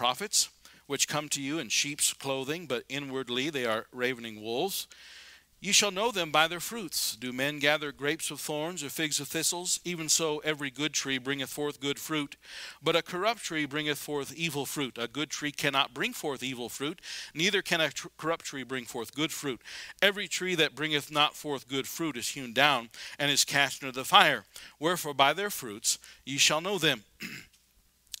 prophets, which come to you in sheep's clothing, but inwardly they are ravening wolves. Ye shall know them by their fruits. Do men gather grapes of thorns or figs of thistles? Even so, every good tree bringeth forth good fruit, but a corrupt tree bringeth forth evil fruit. A good tree cannot bring forth evil fruit, neither can a tr- corrupt tree bring forth good fruit. Every tree that bringeth not forth good fruit is hewn down and is cast into the fire. Wherefore, by their fruits ye shall know them.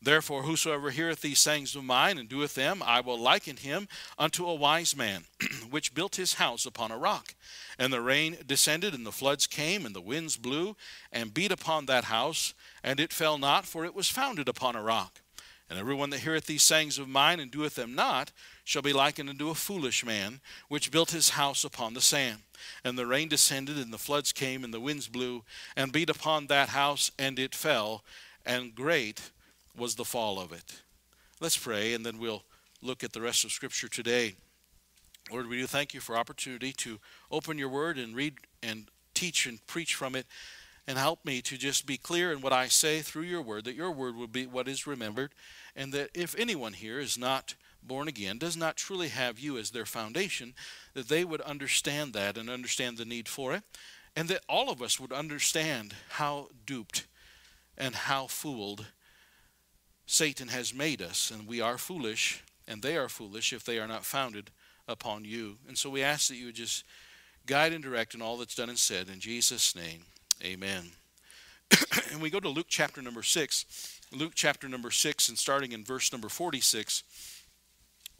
Therefore, whosoever heareth these sayings of mine and doeth them, I will liken him unto a wise man, which built his house upon a rock. And the rain descended, and the floods came, and the winds blew, and beat upon that house, and it fell not, for it was founded upon a rock. And every one that heareth these sayings of mine and doeth them not shall be likened unto a foolish man, which built his house upon the sand. And the rain descended, and the floods came, and the winds blew, and beat upon that house, and it fell, and great was the fall of it. Let's pray, and then we'll look at the rest of Scripture today. Lord, we do thank you for opportunity to open your word and read and teach and preach from it and help me to just be clear in what I say through your word, that your word will be what is remembered, and that if anyone here is not born again, does not truly have you as their foundation, that they would understand that and understand the need for it, and that all of us would understand how duped and how fooled Satan has made us, and we are foolish, and they are foolish if they are not founded upon you. And so we ask that you would just guide and direct in all that's done and said. In Jesus' name, amen. and we go to Luke chapter number 6. Luke chapter number 6, and starting in verse number 46.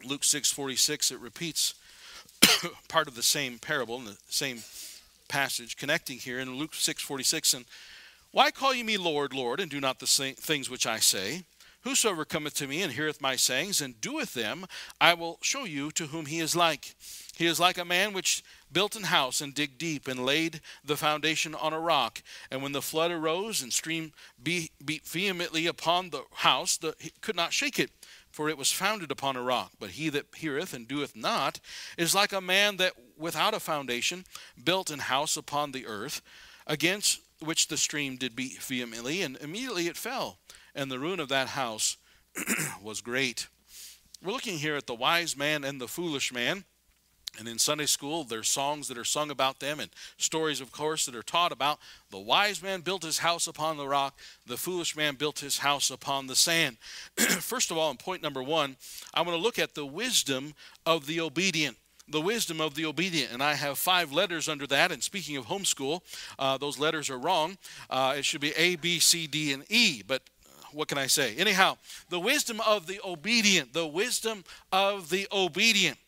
Luke 6 46, it repeats part of the same parable in the same passage, connecting here in Luke 6 46. And why call ye me Lord, Lord, and do not the things which I say? Whosoever cometh to me and heareth my sayings and doeth them, I will show you to whom he is like. He is like a man which built an house and digged deep and laid the foundation on a rock. And when the flood arose and stream beat vehemently upon the house, the, he could not shake it, for it was founded upon a rock. But he that heareth and doeth not is like a man that without a foundation built an house upon the earth, against which the stream did beat vehemently, and immediately it fell and the ruin of that house was great. We're looking here at the wise man and the foolish man. And in Sunday school, there's songs that are sung about them and stories, of course, that are taught about the wise man built his house upon the rock, the foolish man built his house upon the sand. First of all, in point number one, I want to look at the wisdom of the obedient the wisdom of the obedient. And I have five letters under that. And speaking of homeschool, uh, those letters are wrong. Uh, it should be A, B, C, D, and E. But what can I say? Anyhow, the wisdom of the obedient, the wisdom of the obedient.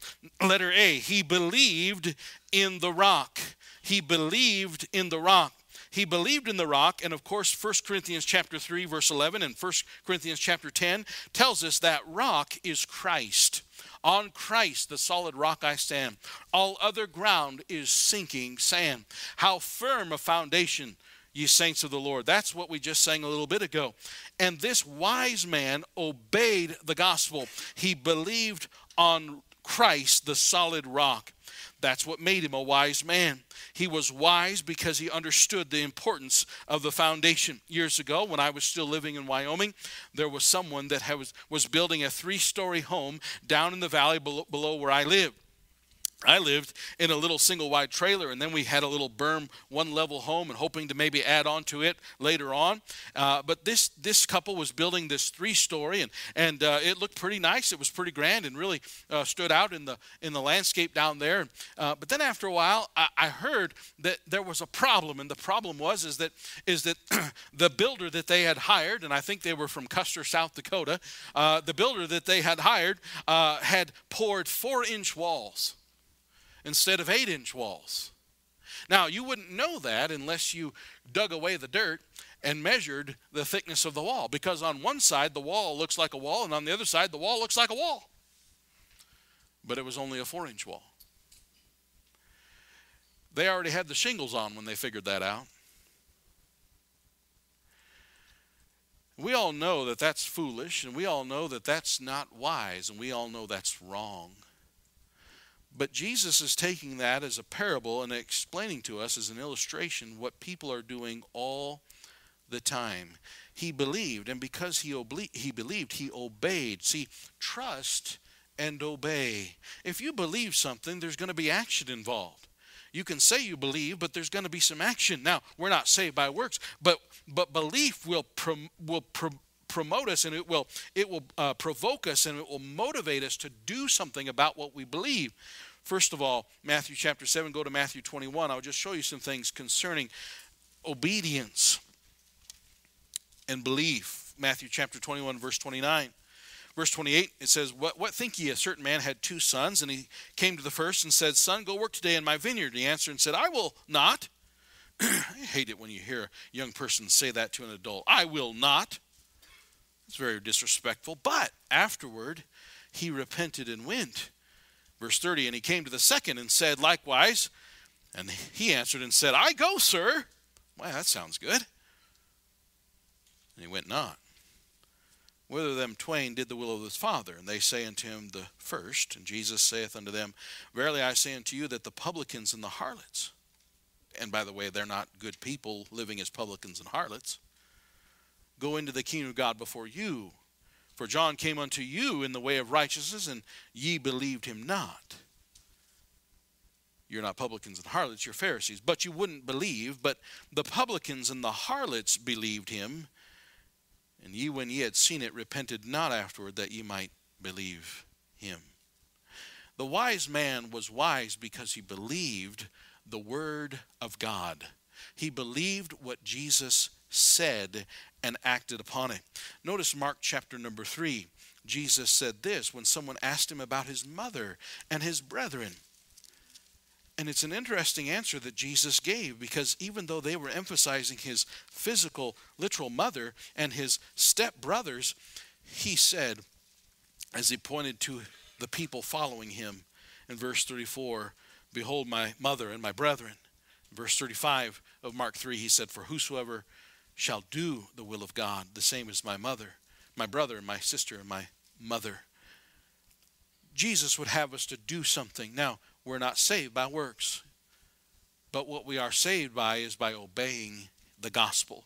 Letter A, he believed in the rock. He believed in the rock. He believed in the rock, and of course, 1 Corinthians chapter 3, verse 11, and 1 Corinthians chapter 10 tells us that rock is Christ. On Christ, the solid rock I stand. All other ground is sinking sand. How firm a foundation ye saints of the Lord. That's what we just sang a little bit ago. And this wise man obeyed the gospel, he believed on Christ, the solid rock. That's what made him a wise man. He was wise because he understood the importance of the foundation. Years ago, when I was still living in Wyoming, there was someone that was, was building a three story home down in the valley below, below where I lived. I lived in a little single wide trailer, and then we had a little berm, one level home, and hoping to maybe add on to it later on. Uh, but this this couple was building this three story, and and uh, it looked pretty nice. It was pretty grand, and really uh, stood out in the in the landscape down there. Uh, but then after a while, I, I, heard that there was a problem, and the problem was is that is that the builder that they had hired, and I think they were from Custer, South Dakota, uh, the builder that they had hired uh, had poured four inch walls instead of eight inch walls. Now, you wouldn't know that unless you dug away the dirt and measured the thickness of the wall, because on one side the wall looks like a wall, and on the other side the wall looks like a wall. But it was only a four inch wall. They already had the shingles on when they figured that out. We all know that that's foolish, and we all know that that's not wise, and we all know that's wrong. But Jesus is taking that as a parable and explaining to us as an illustration what people are doing all the time. He believed, and because he, he believed, he obeyed. See, trust and obey. If you believe something, there's going to be action involved. You can say you believe, but there's going to be some action. Now, we're not saved by works, but but belief will prom, will pro, promote us and it will it will uh, provoke us and it will motivate us to do something about what we believe. First of all, Matthew chapter 7, go to Matthew 21. I'll just show you some things concerning obedience and belief. Matthew chapter 21 verse 29. Verse 28, it says, what, what think ye? A certain man had two sons, and he came to the first and said, Son, go work today in my vineyard. He answered and said, I will not. I hate it when you hear a young person say that to an adult. I will not. It's very disrespectful. But afterward, he repented and went. Verse 30, and he came to the second and said likewise. And he answered and said, I go, sir. Why, that sounds good. And he went not whether them twain did the will of his father. And they say unto him, The first. And Jesus saith unto them, Verily I say unto you that the publicans and the harlots, and by the way, they're not good people living as publicans and harlots, go into the kingdom of God before you. For John came unto you in the way of righteousness, and ye believed him not. You're not publicans and harlots, you're Pharisees. But you wouldn't believe. But the publicans and the harlots believed him and ye, when ye had seen it, repented not afterward that ye might believe him. The wise man was wise because he believed the word of God. He believed what Jesus said and acted upon it. Notice Mark chapter number 3. Jesus said this when someone asked him about his mother and his brethren. And it's an interesting answer that Jesus gave because even though they were emphasizing his physical, literal mother and his step brothers, he said, as he pointed to the people following him in verse 34, Behold my mother and my brethren. Verse 35 of Mark 3, he said, For whosoever shall do the will of God, the same as my mother, my brother, and my sister, and my mother. Jesus would have us to do something. Now, we're not saved by works. But what we are saved by is by obeying the gospel.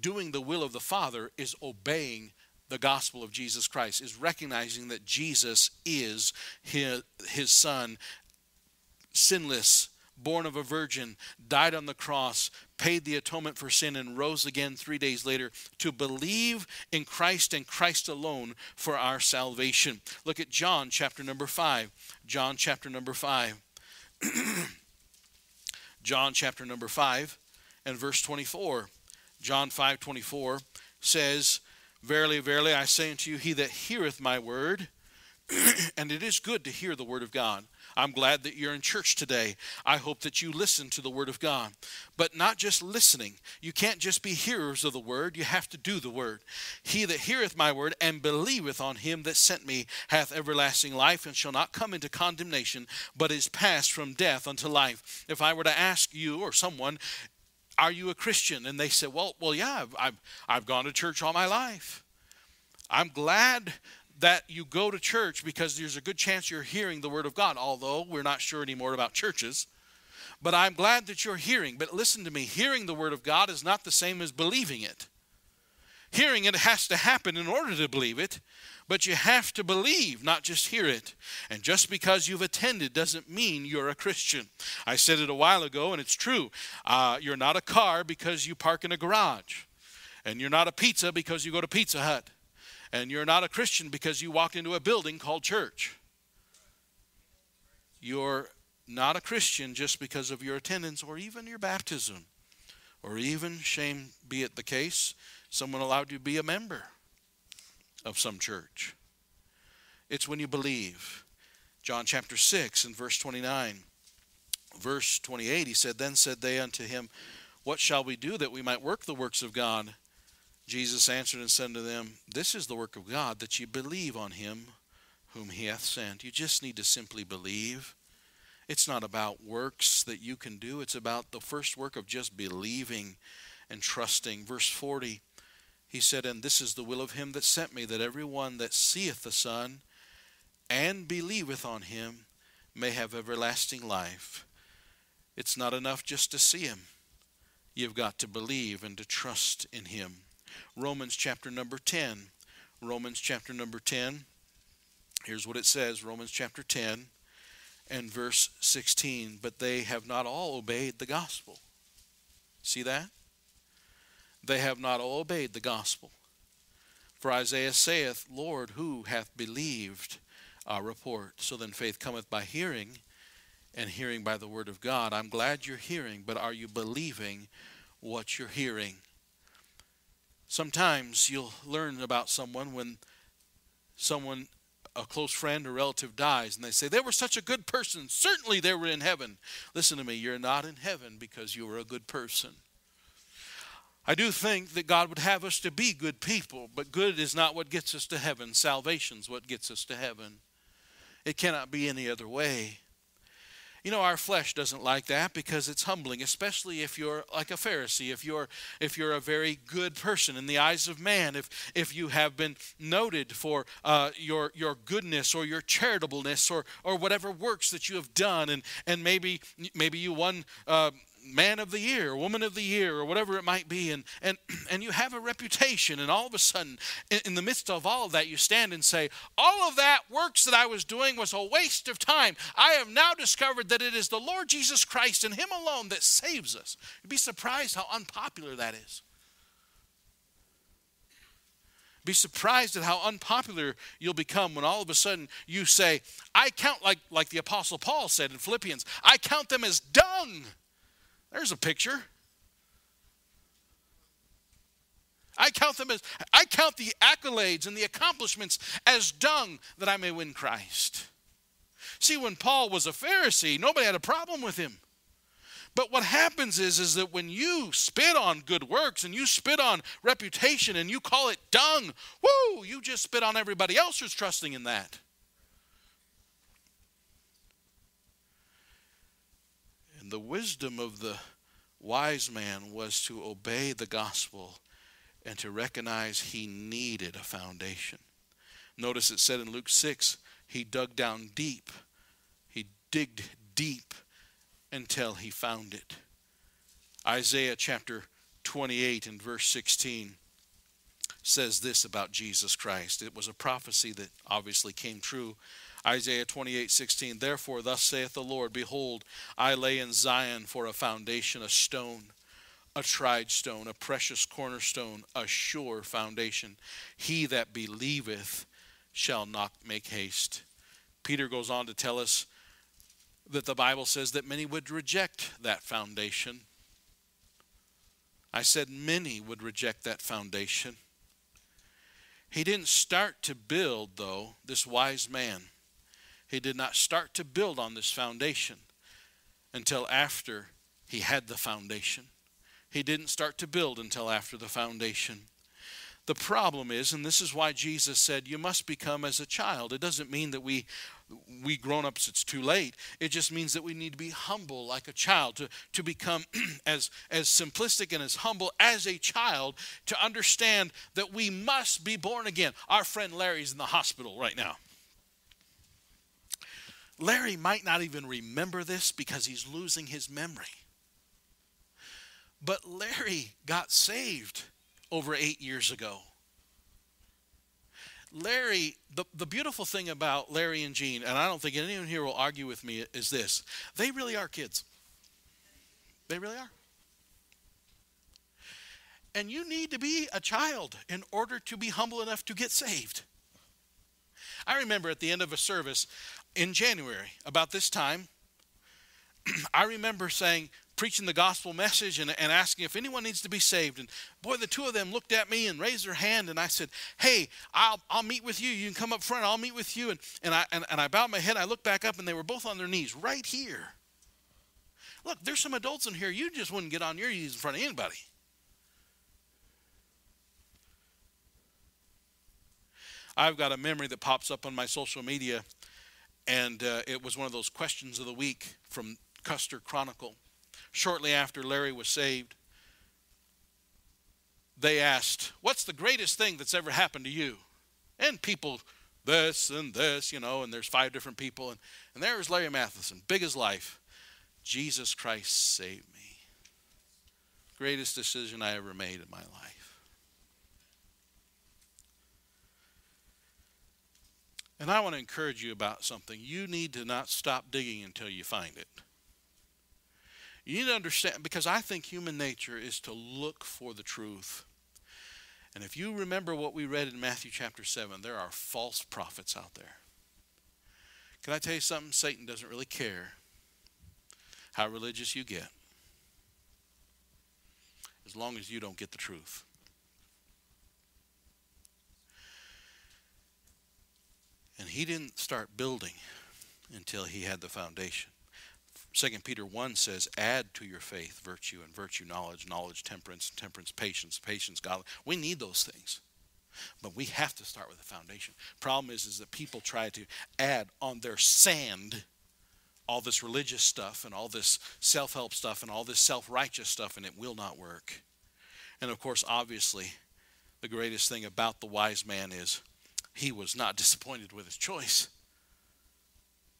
Doing the will of the Father is obeying the gospel of Jesus Christ, is recognizing that Jesus is his, his Son, sinless, born of a virgin, died on the cross, paid the atonement for sin, and rose again three days later to believe in Christ and Christ alone for our salvation. Look at John chapter number 5. John chapter number 5. John chapter number 5 and verse 24. John 5 24 says, Verily, verily, I say unto you, he that heareth my word, and it is good to hear the word of God I'm glad that you're in church today. I hope that you listen to the Word of God. But not just listening. You can't just be hearers of the Word, you have to do the Word. He that heareth my Word and believeth on him that sent me hath everlasting life and shall not come into condemnation, but is passed from death unto life. If I were to ask you or someone, are you a Christian? And they said, well, well, yeah, I've, I've, I've gone to church all my life. I'm glad that you go to church because there's a good chance you're hearing the Word of God, although we're not sure anymore about churches. But I'm glad that you're hearing. But listen to me hearing the Word of God is not the same as believing it. Hearing it has to happen in order to believe it, but you have to believe, not just hear it. And just because you've attended doesn't mean you're a Christian. I said it a while ago, and it's true. Uh, you're not a car because you park in a garage, and you're not a pizza because you go to Pizza Hut and you're not a Christian because you walked into a building called church. You're not a Christian just because of your attendance or even your baptism, or even, shame be it the case, someone allowed you to be a member of some church. It's when you believe. John chapter 6 and verse 29. Verse 28, he said, Then said they unto him, What shall we do that we might work the works of God? Jesus answered and said to them, This is the work of God, that ye believe on him whom he hath sent. You just need to simply believe. It's not about works that you can do, it's about the first work of just believing and trusting. Verse 40, he said, And this is the will of him that sent me, that every one that seeth the Son and believeth on him may have everlasting life. It's not enough just to see him. You've got to believe and to trust in him. Romans chapter number 10. Romans chapter number 10. Here's what it says Romans chapter 10 and verse 16. But they have not all obeyed the gospel. See that? They have not all obeyed the gospel. For Isaiah saith, Lord, who hath believed our report? So then faith cometh by hearing, and hearing by the word of God. I'm glad you're hearing, but are you believing what you're hearing? Sometimes you'll learn about someone when someone, a close friend or relative, dies, and they say, They were such a good person. Certainly they were in heaven. Listen to me, you're not in heaven because you were a good person. I do think that God would have us to be good people, but good is not what gets us to heaven. Salvation's what gets us to heaven. It cannot be any other way. You know, our flesh doesn't like that because it's humbling, especially if you're like a Pharisee, if you're if you're a very good person in the eyes of man, if if you have been noted for uh, your your goodness or your charitableness or or whatever works that you have done, and and maybe maybe you won. Uh, man of the year, or woman of the year, or whatever it might be, and and and you have a reputation, and all of a sudden, in, in, the midst of all of that, you stand and say, All of that works that I was doing was a waste of time. I have now discovered that it is the Lord Jesus Christ and Him alone that saves us. You'd be surprised how unpopular that is. Be surprised at how unpopular you'll become when all of a sudden you say, I count like like the apostle Paul said in Philippians, I count them as dung there's a picture. I count them as I count the accolades and the accomplishments as dung that I may win Christ. See, when Paul was a Pharisee, nobody had a problem with him. But what happens is, is that when you spit on good works and you spit on reputation and you call it dung, whoo, you just spit on everybody else who's trusting in that. And the wisdom of the wise man was to obey the gospel and to recognize he needed a foundation. Notice it said in Luke 6, he dug down deep. He digged deep until he found it. Isaiah chapter 28 and verse 16 says this about Jesus Christ. It was a prophecy that obviously came true Isaiah 28:16 Therefore, thus saith the Lord, Behold, I lay in Zion for a foundation, a stone, a tried stone, a precious cornerstone, a sure foundation. He that believeth shall not make haste. Peter goes on to tell us that the Bible says that many would reject that foundation. I said many would reject that foundation. He didn't start to build, though, this wise man he did not start to build on this foundation until after he had the foundation. He didn't start to build until after the foundation. The problem is, and this is why Jesus said, you must become as a child. It doesn't mean that we we grown-ups it's too late. It just means that we need to be humble like a child, to, to become as, as simplistic and as humble as a child, to understand that we must be born again. Our friend Larry's in the hospital right now. Larry might not even remember this because he's losing his memory. But Larry got saved over eight years ago. Larry, the, the beautiful thing about Larry and Jean, and I don't think anyone here will argue with me, is this they really are kids. They really are. And you need to be a child in order to be humble enough to get saved. I remember at the end of a service, in January, about this time, I remember saying, preaching the gospel message and, and asking if anyone needs to be saved. And boy, the two of them looked at me and raised their hand, and I said, Hey, I'll, I'll meet with you. You can come up front, I'll meet with you. And, and, I, and, and I bowed my head, I looked back up, and they were both on their knees right here. Look, there's some adults in here, you just wouldn't get on your knees in front of anybody. I've got a memory that pops up on my social media and uh, it was one of those questions of the week from Custer Chronicle. Shortly after Larry was saved, they asked, What's the greatest thing that's ever happened to you? And people, this and this, you know, and there's five different people. And, and there's Larry Matheson, big as life. Jesus Christ saved me. Greatest decision I ever made in my life. And I want to encourage you about something. You need to not stop digging until you find it. You need to understand, because I think human nature is to look for the truth. And if you remember what we read in Matthew chapter 7, there are false prophets out there. Can I tell you something? Satan doesn't really care how religious you get, as long as you don't get the truth. And he didn't start building until he had the foundation. 2 Peter 1 says, Add to your faith virtue, and virtue knowledge, knowledge temperance, temperance patience, patience godliness. We need those things. But we have to start with the foundation. Problem is, is that people try to add on their sand all this religious stuff and all this self help stuff and all this self righteous stuff, and it will not work. And of course, obviously, the greatest thing about the wise man is he was not disappointed with his choice.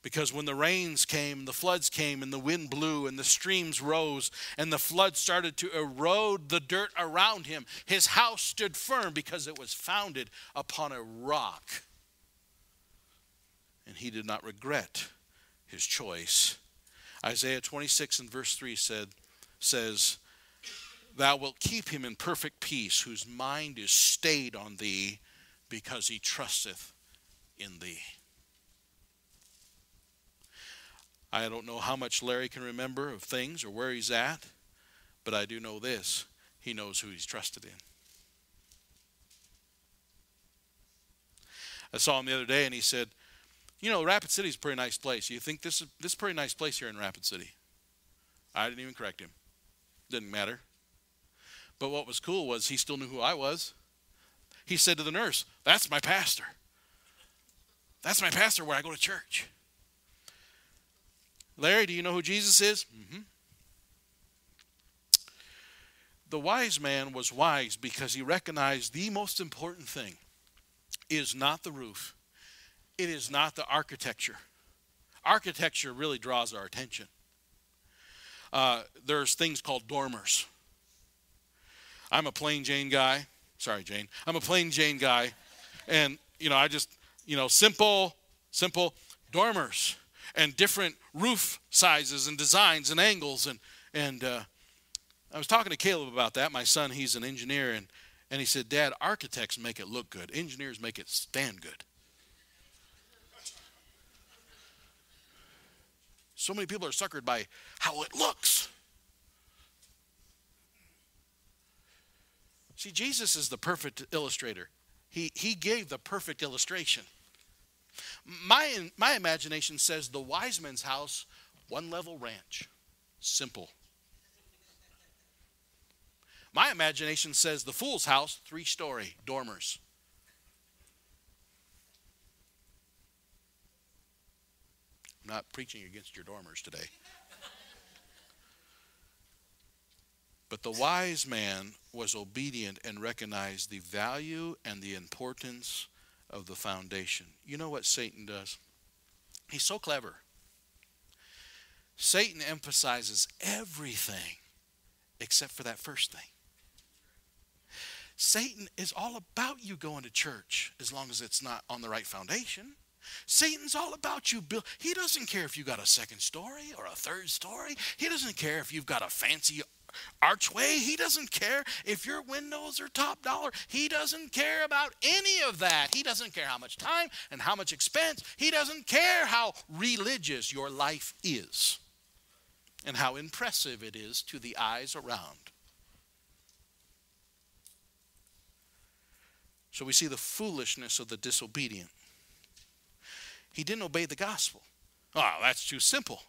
Because when the rains came, the floods came, and the wind blew, and the streams rose, and the flood started to erode the dirt around him, his house stood firm because it was founded upon a rock. And he did not regret his choice. Isaiah 26 and verse 3 said, says, Thou wilt keep him in perfect peace, whose mind is stayed on thee, because he trusteth in thee. I don't know how much Larry can remember of things or where he's at, but I do know this he knows who he's trusted in. I saw him the other day and he said, You know, Rapid City is a pretty nice place. You think this is this is a pretty nice place here in Rapid City? I didn't even correct him. Didn't matter. But what was cool was he still knew who I was. He said to the nurse, That's my pastor. That's my pastor where I go to church. Larry, do you know who Jesus is? Mm-hmm. The wise man was wise because he recognized the most important thing is not the roof, it is not the architecture. Architecture really draws our attention. Uh, there's things called dormers. I'm a plain Jane guy. Sorry, Jane. I'm a plain Jane guy. And, you know, I just, you know, simple, simple dormers and different roof sizes and designs and angles. And, and uh, I was talking to Caleb about that. My son, he's an engineer, and, and he said, Dad, architects make it look good, engineers make it stand good. So many people are suckered by how it looks. See, Jesus is the perfect illustrator. He, he gave the perfect illustration. My, my imagination says the wise man's house, one level ranch. Simple. My imagination says the fool's house, three story dormers. I'm not preaching against your dormers today. But the wise man was obedient and recognized the value and the importance of the foundation. You know what Satan does? He's so clever. Satan emphasizes everything except for that first thing. Satan is all about you going to church as long as it's not on the right foundation. Satan's all about you build. He doesn't care if you got a second story or a third story. He doesn't care if you've got a fancy archway. He doesn't care if your windows are top dollar. He doesn't care about any of that. He doesn't care how much time and how much expense. He doesn't care how religious your life is and how impressive it is to the eyes around. So we see the foolishness of the disobedient. He didn't obey the gospel. Oh, that's too simple.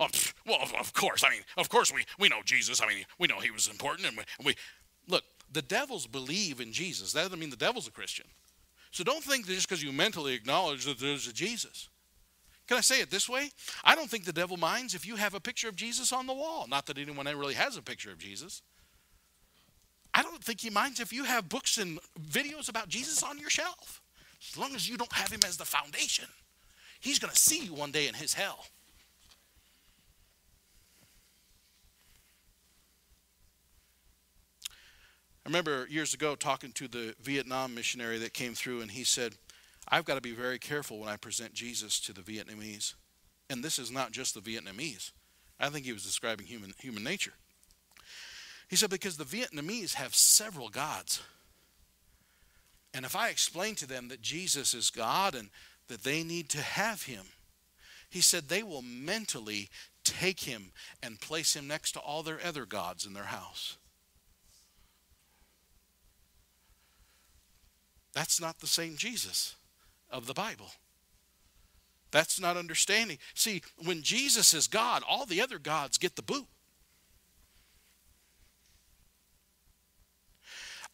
Oh, well, of course. I mean, of course we, we know Jesus. I mean, we know he was important. And we, we look, the devils believe in Jesus. That doesn't mean the devil's a Christian. So don't think that just because you mentally acknowledge that there's a Jesus. Can I say it this way? I don't think the devil minds if you have a picture of Jesus on the wall. Not that anyone really has a picture of Jesus. I don't think he minds if you have books and videos about Jesus on your shelf. As long as you don't have him as the foundation, he's going to see you one day in his hell. I remember years ago talking to the Vietnam missionary that came through, and he said, I've got to be very careful when I present Jesus to the Vietnamese. And this is not just the Vietnamese. I think he was describing human, human nature. He said, because the Vietnamese have several gods. And if I explain to them that Jesus is God and that they need to have him, he said they will mentally take him and place him next to all their other gods in their house. That's not the same Jesus of the Bible. That's not understanding. See, when Jesus is God, all the other gods get the boot.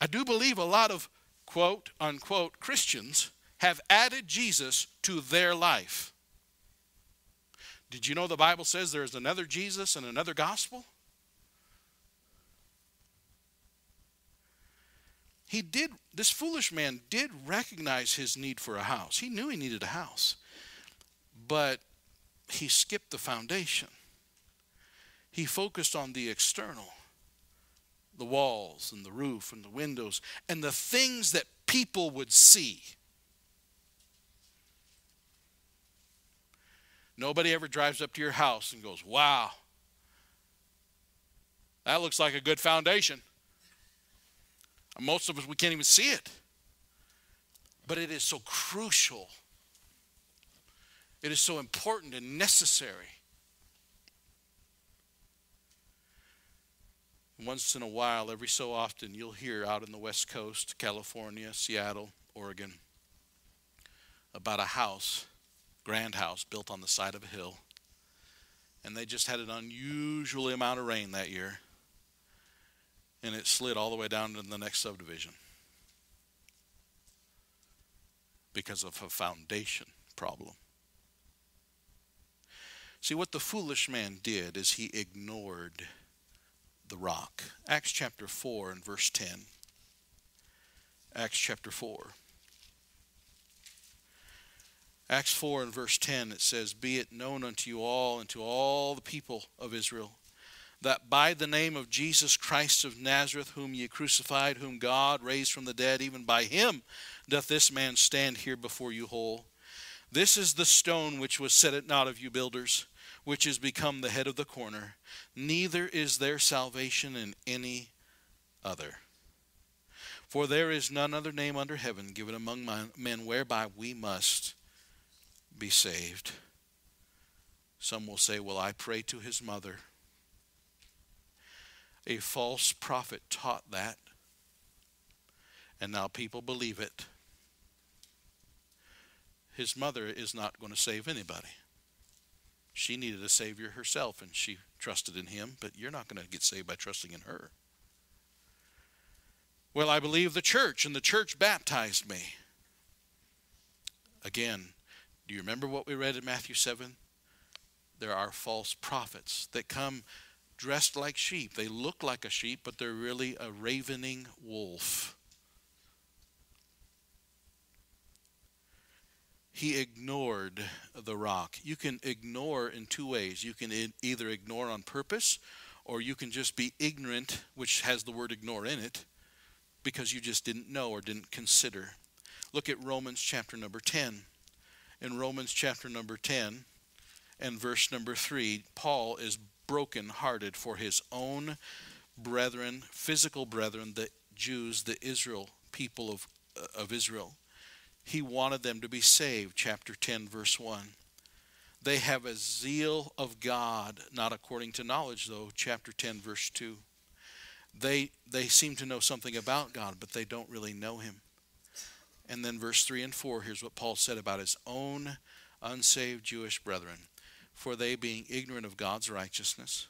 I do believe a lot of quote unquote Christians have added Jesus to their life. Did you know the Bible says there is another Jesus and another gospel? He did this foolish man did recognize his need for a house. He knew he needed a house but he skipped the foundation. He focused on the external the walls and the roof and the windows and the things that people would see. Nobody ever drives up to your house and goes wow that looks like a good foundation most of us, we can't even see it. But it is so crucial. It is so important and necessary. Once in a while, every so often, you'll hear out in the West Coast, California, Seattle, Oregon, about a house, grand house, built on the side of a hill. And they just had an unusual amount of rain that year and it slid all the way down to the next subdivision because of a foundation problem. See, what the foolish man did is he ignored the rock. Acts chapter 4 and verse 10. Acts chapter 4. Acts 4 and verse 10, it says, Be it known unto you all and to all the people of Israel that by the name of Jesus Christ of Nazareth, whom ye crucified, whom God raised from the dead, even by him doth this man stand here before you whole. This is the stone which was set at naught of you builders, which is become the head of the corner. Neither is there salvation in any other. For there is none other name under heaven given among men whereby we must be saved. Some will say, Well, I pray to his mother. A false prophet taught that, and now people believe it. His mother is not going to save anybody. She needed a Savior herself, and she trusted in Him, but you're not going to get saved by trusting in her. Well, I believe the church, and the church baptized me. Again, do you remember what we read in Matthew 7? There are false prophets that come dressed like sheep. They look like a sheep, but they're really a ravening wolf. He ignored the rock. You can ignore in two ways. You can either ignore on purpose, or you can just be ignorant, which has the word ignore in it, because you just didn't know or didn't consider. Look at Romans chapter number 10. In Romans chapter number 10 and verse number 3, Paul is brokenhearted for his own brethren, physical brethren, the Jews, the Israel people of, uh, of Israel. He wanted them to be saved, chapter 10, verse 1. They have a zeal of God, not according to knowledge, though, chapter 10, verse 2. They, they seem to know something about God, but they don't really know Him. And then verse 3 and 4, here's what Paul said about his own unsaved Jewish brethren. For they, being ignorant of God's righteousness,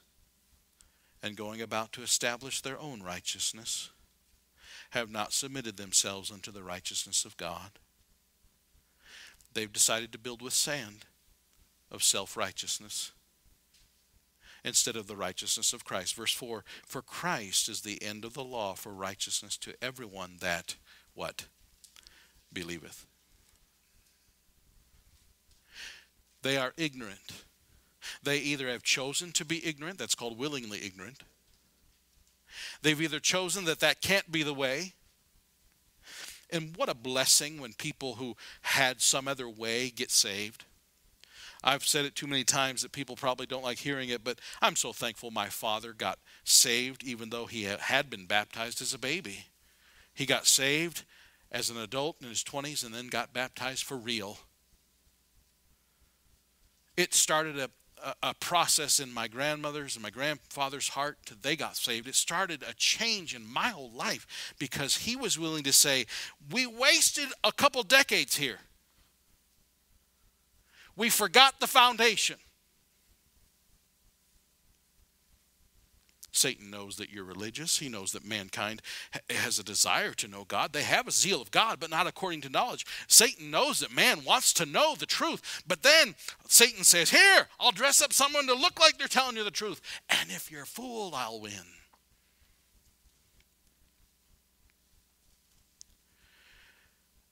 and going about to establish their own righteousness, have not submitted themselves unto the righteousness of God. They've decided to build with sand. of self righteousness instead of the righteousness of Christ. Verse 4 For Christ is the end of the law for righteousness to everyone that, what? Believeth. They are ignorant. They either have chosen to be ignorant, that's called willingly ignorant. They've either chosen that that can't be the way. And what a blessing when people who had some other way get saved. I've said it too many times that people probably don't like hearing it, but I'm so thankful my father got saved even though he had been baptized as a baby. He got saved as an adult in his 20s and then got baptized for real. It started a, a, process in my grandmother's and my grandfather's heart. They got saved. It started a change in my whole life because he was willing to say, We wasted a couple decades here we forgot the foundation. Satan knows that you're religious. He knows that mankind has a desire to know God. They have a zeal of God, but not according to knowledge. Satan knows that man wants to know the truth. But then Satan says, Here, I'll dress up someone to look like they're telling you the truth. And if you're fooled, I'll win.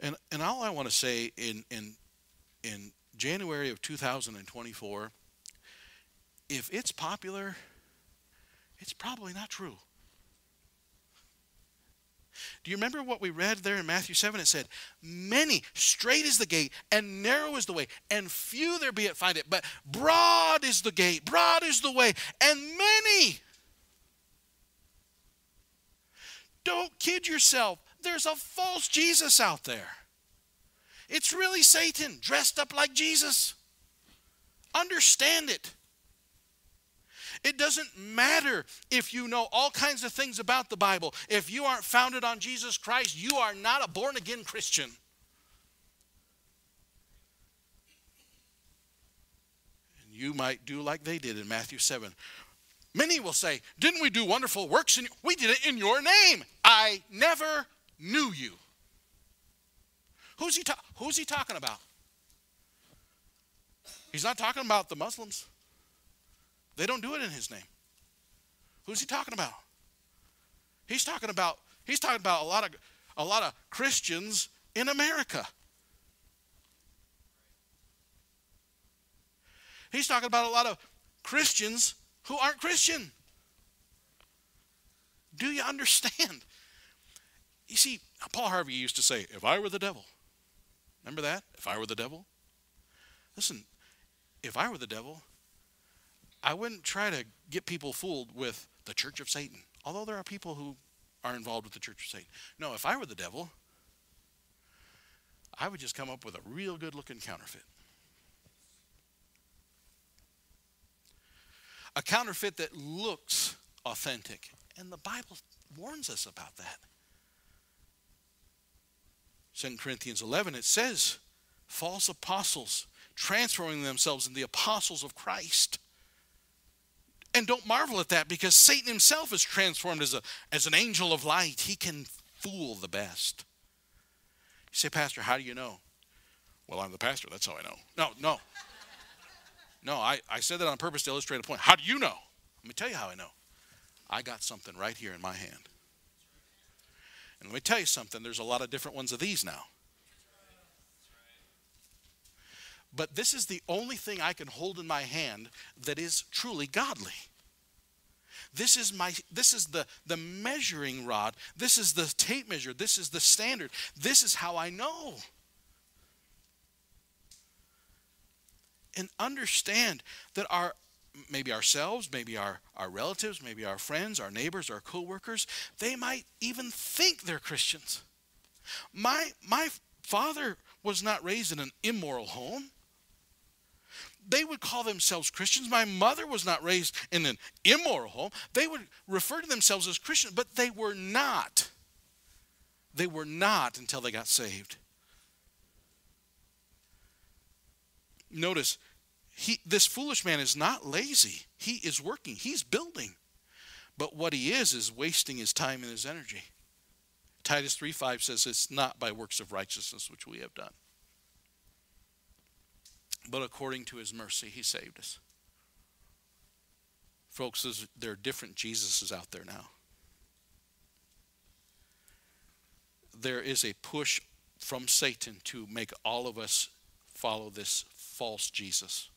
And, and all I want to say in, in, in January of 2024, if it's popular, it's probably not true. Do you remember what we read there in Matthew 7? It said, Many, straight is the gate, and narrow is the way, and few there be that find it. But broad is the gate, broad is the way, and many. Don't kid yourself. There's a false Jesus out there. It's really Satan dressed up like Jesus. Understand it. It doesn't matter if you know all kinds of things about the Bible. If you aren't founded on Jesus Christ, you are not a born again Christian. And you might do like they did in Matthew 7. Many will say, Didn't we do wonderful works? In, we did it in your name. I never knew you. Who's he, ta- who's he talking about? He's not talking about the Muslims. They don't do it in his name. Who's he talking about? He's talking about he's talking about a lot of a lot of Christians in America. He's talking about a lot of Christians who aren't Christian. Do you understand? You see, Paul Harvey used to say, if I were the devil, Remember that? If I were the devil? Listen, if I were the devil, I wouldn't try to get people fooled with the church of Satan. Although there are people who are involved with the church of Satan. No, if I were the devil, I would just come up with a real good looking counterfeit. A counterfeit that looks authentic. And the Bible warns us about that. 2 Corinthians 11, it says false apostles transforming themselves into the apostles of Christ. And don't marvel at that because Satan himself is transformed as, a, as an angel of light. He can fool the best. You say, Pastor, how do you know? Well, I'm the pastor. That's how I know. No, no. No, I, I said that on purpose to illustrate a point. How do you know? Let me tell you how I know. I got something right here in my hand. And let me tell you something, there's a lot of different ones of these now. But this is the only thing I can hold in my hand that is truly godly. This is my this is the the measuring rod. This is the tape measure. This is the standard. This is how I know. And understand that our maybe ourselves, maybe our, our relatives, maybe our friends, our neighbors, our coworkers, they might even think they're Christians. My, my father was not raised in an immoral home. They would call themselves Christians. My mother was not raised in an immoral home. They would refer to themselves as Christians, but they were not. They were not until they got saved. Notice, he, this foolish man is not lazy. He is working, he's building. But what he is, is wasting his time and his energy. Titus 3 5 says, It's not by works of righteousness which we have done. But according to his mercy, he saved us. Folks, there are different Jesuses out there now. There is a push from Satan to make all of us follow this false Jesus.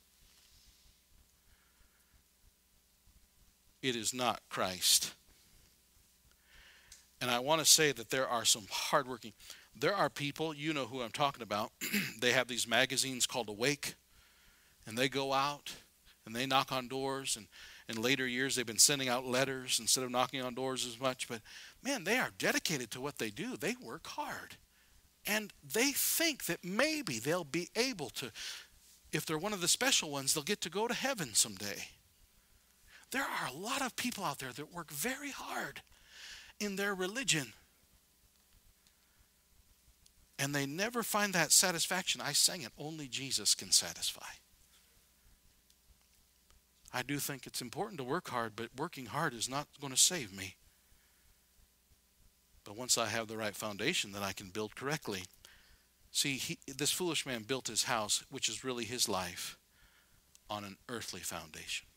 It is not Christ. And I want to say that there are some hardworking, there are people, you know who I'm talking about, they have these magazines called Awake, and they go out and they knock on doors. And in later years, they've been sending out letters instead of knocking on doors as much. But man, they are dedicated to what they do, they work hard. And they think that maybe they'll be able to, if they're one of the special ones, they'll get to go to heaven someday. There are a lot of people out there that work very hard in their religion. And they never find that satisfaction. I sang it, only Jesus can satisfy. I do think it's important to work hard, but working hard is not going to save me. But once I have the right foundation, then I can build correctly. See, he, this foolish man built his house, which is really his life, on an earthly foundation.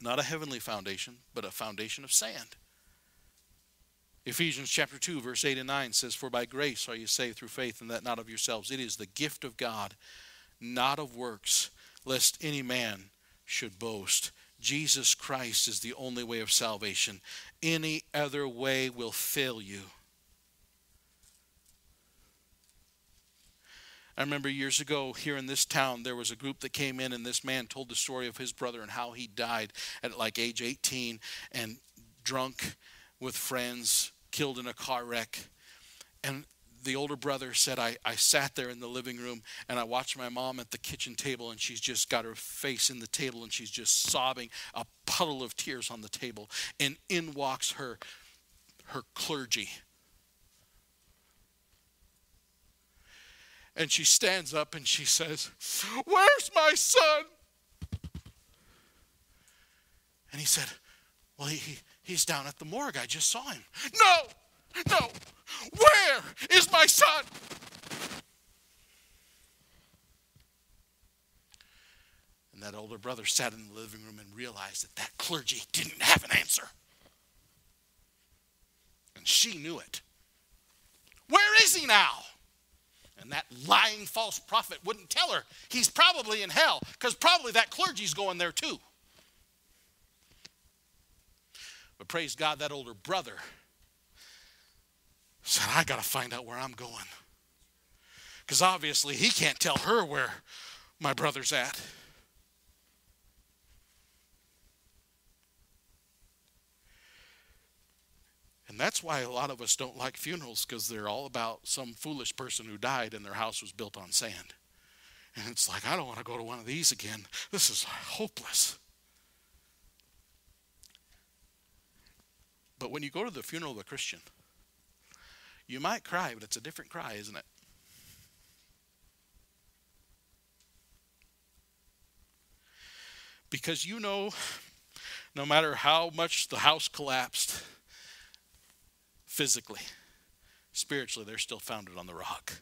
Not a heavenly foundation, but a foundation of sand. Ephesians chapter 2, verse 8 and 9 says, For by grace are you saved through faith, and that not of yourselves. It is the gift of God, not of works, lest any man should boast. Jesus Christ is the only way of salvation. Any other way will fail you. I remember years ago here in this town, there was a group that came in, and this man told the story of his brother and how he died at like age 18 and drunk with friends, killed in a car wreck. And the older brother said, I, I sat there in the living room and I watched my mom at the kitchen table, and she's just got her face in the table and she's just sobbing, a puddle of tears on the table. And in walks her, her clergy. And she stands up and she says, Where's my son? And he said, Well, he, he's down at the morgue. I just saw him. No, no, where is my son? And that older brother sat in the living room and realized that that clergy didn't have an answer. And she knew it. Where is he now? And that lying false prophet wouldn't tell her he's probably in hell because probably that clergy's going there too. But praise God, that older brother said, I got to find out where I'm going. Because obviously he can't tell her where my brother's at. And that's why a lot of us don't like funerals because they're all about some foolish person who died and their house was built on sand. And it's like, I don't want to go to one of these again. This is hopeless. But when you go to the funeral of a Christian, you might cry, but it's a different cry, isn't it? Because you know, no matter how much the house collapsed physically, spiritually, they're still founded on the rock.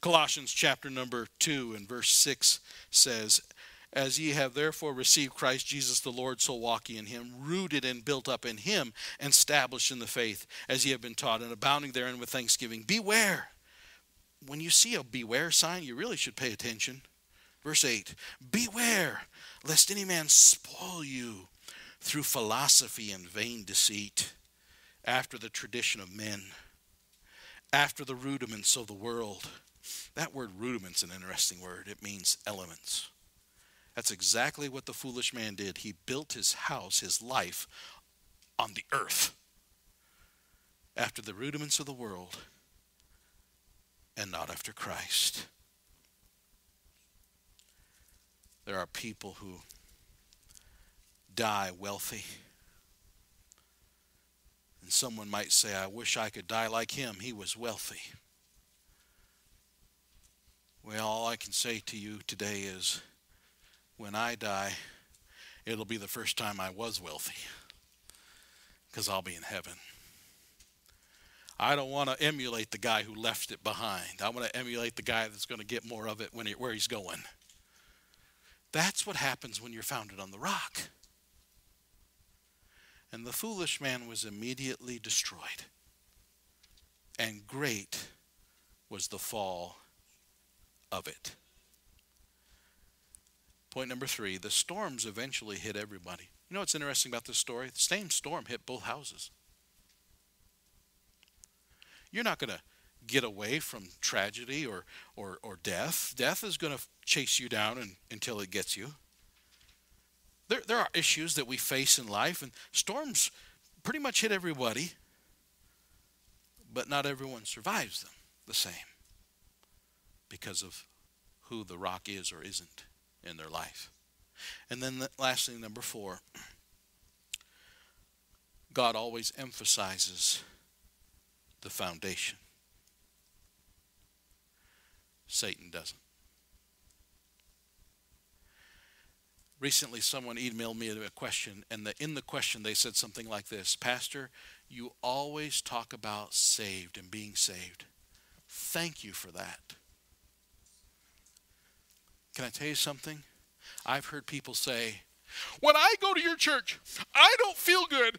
Colossians chapter number 2 and verse 6 says, as ye have therefore received Christ Jesus the Lord, so walk ye in him, rooted and built up in him, and established in the faith, as ye have been taught, and abounding therein with thanksgiving. Beware. When you see a beware sign, you really should pay attention. Verse 8 Beware, lest any man spoil you through philosophy and vain deceit, after the tradition of men, after the rudiments of the world. That word rudiment's is an interesting word. It means elements. That's exactly what the foolish man did. He built his house, his life, on the earth after the rudiments of the world and not after Christ. There are people who die wealthy. And someone might say, I wish I could die like him. He was wealthy. Well, all I can say to you today is when I die, it'll be the first time I was wealthy because I'll be in heaven. I don't want to emulate the guy who left it behind. I want to emulate the guy that's going to get more of it when he, where he's going. That's what happens when you're founded on the rock. And the foolish man was immediately destroyed. And great was the fall of it. Point number three the storms eventually hit everybody. You know what's interesting about this story? The same storm hit both houses. You're not going to get away from tragedy or, or, or death. Death is going to chase you down and, until it gets you. There, there are issues that we face in life, and storms pretty much hit everybody, but not everyone survives them the same because of who the rock is or isn't in their life. And then, the, lastly, number four, God always emphasizes the foundation. Satan doesn't. Recently, someone emailed me a question, and the, in the question, they said something like this Pastor, you always talk about saved and being saved. Thank you for that. Can I tell you something? I've heard people say, When I go to your church, I don't feel good.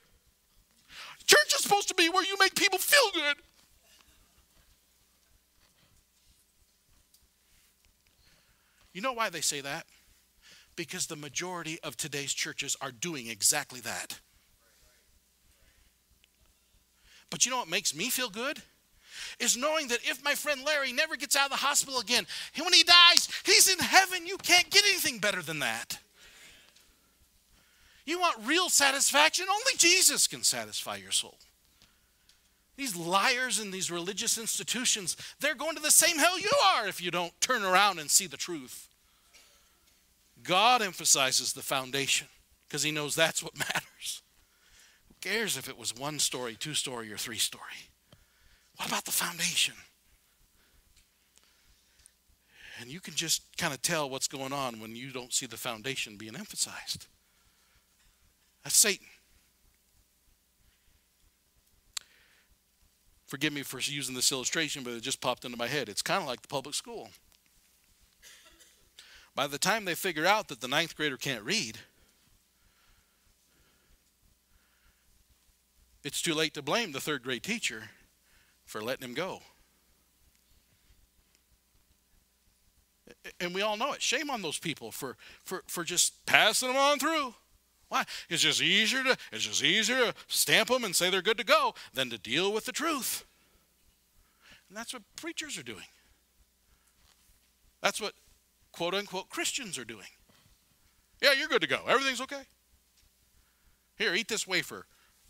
Church is supposed to be where you make people feel good. You know why they say that? Because the majority of today's churches are doing exactly that. But you know what makes me feel good? Is knowing that if my friend Larry never gets out of the hospital again, when he dies, he's in heaven. You can't get anything better than that. You want real satisfaction? Only Jesus can satisfy your soul. These liars in these religious institutions, they're going to the same hell you are if you don't turn around and see the truth. God emphasizes the foundation because he knows that's what matters. Who cares if it was one story, two story, or three story? What about the foundation? And you can just kind of tell what's going on when you don't see the foundation being emphasized. That's Satan. Forgive me for using this illustration, but it just popped into my head. It's kind of like the public school. By the time they figure out that the ninth grader can't read, it's too late to blame the third grade teacher for letting him go. And we all know it. Shame on those people for, for, for just passing them on through. Why? It's just easier to it's just easier to stamp them and say they're good to go than to deal with the truth. And that's what preachers are doing. That's what quote unquote Christians are doing. Yeah, you're good to go. Everything's okay. Here, eat this wafer.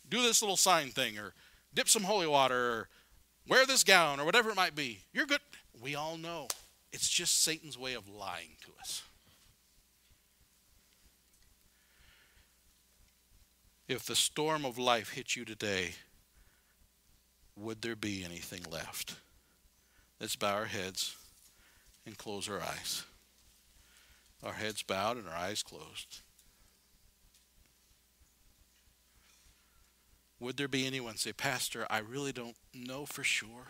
Do this little sign thing or dip some holy water or wear this gown or whatever it might be. You're good. We all know it's just Satan's way of lying to us. If the storm of life hit you today, would there be anything left? Let's bow our heads and close our eyes. Our heads bowed and our eyes closed. Would there be anyone say, Pastor, I really don't know for sure,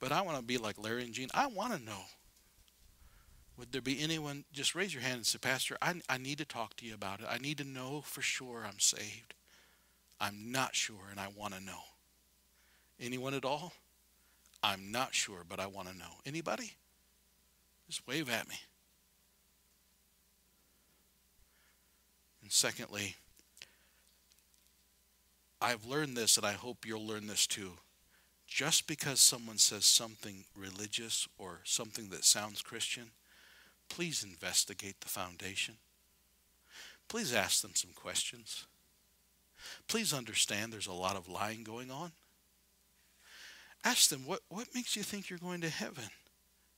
but I want to be like Larry and Jean. I want to know. Would there be anyone, just raise your hand and say, Pastor, I, I need to talk to you about it. I need to know for sure I'm saved. I'm not sure and I want to know. Anyone at all? I'm not sure, but I want to know. Anybody? Just wave at me. And secondly, I've learned this, and I hope you'll learn this too. Just because someone says something religious or something that sounds Christian please investigate the foundation. Please ask them some questions. Please understand there's a lot of lying going on. Ask them, what, what makes you think you're going to heaven?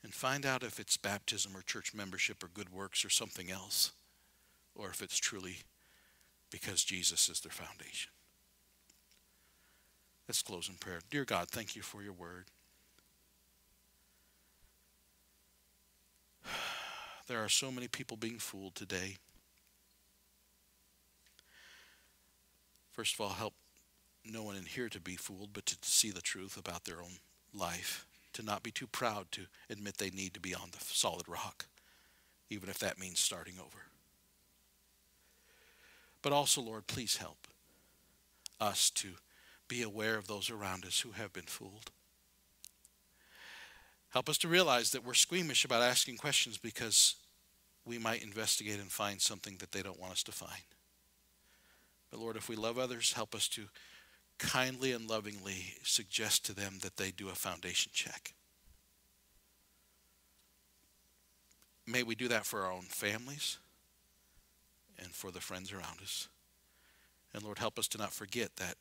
And find out if it's baptism or church membership or good works or something else, or if it's truly because Jesus is their foundation. Let's close in prayer. Dear God, thank you for your word. There are so many people being fooled today. First of all, help no one in here to be fooled, but to see the truth about their own life, to not be too proud to admit they need to be on the solid rock, even if that means starting over. But also, Lord, please help us to be aware of those around us who have been fooled. Help us to realize that we're squeamish about asking questions because we might investigate and find something that they don't want us to find. But Lord, if we love others, help us to kindly and lovingly suggest to them that they do a foundation check. May we do that for our own families and for the friends around us. And Lord, help us to not forget that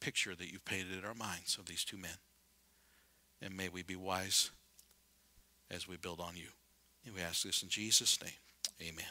picture that you've painted in our minds of these two men. And may we be wise as we build on you. And we ask this in Jesus' name. Amen.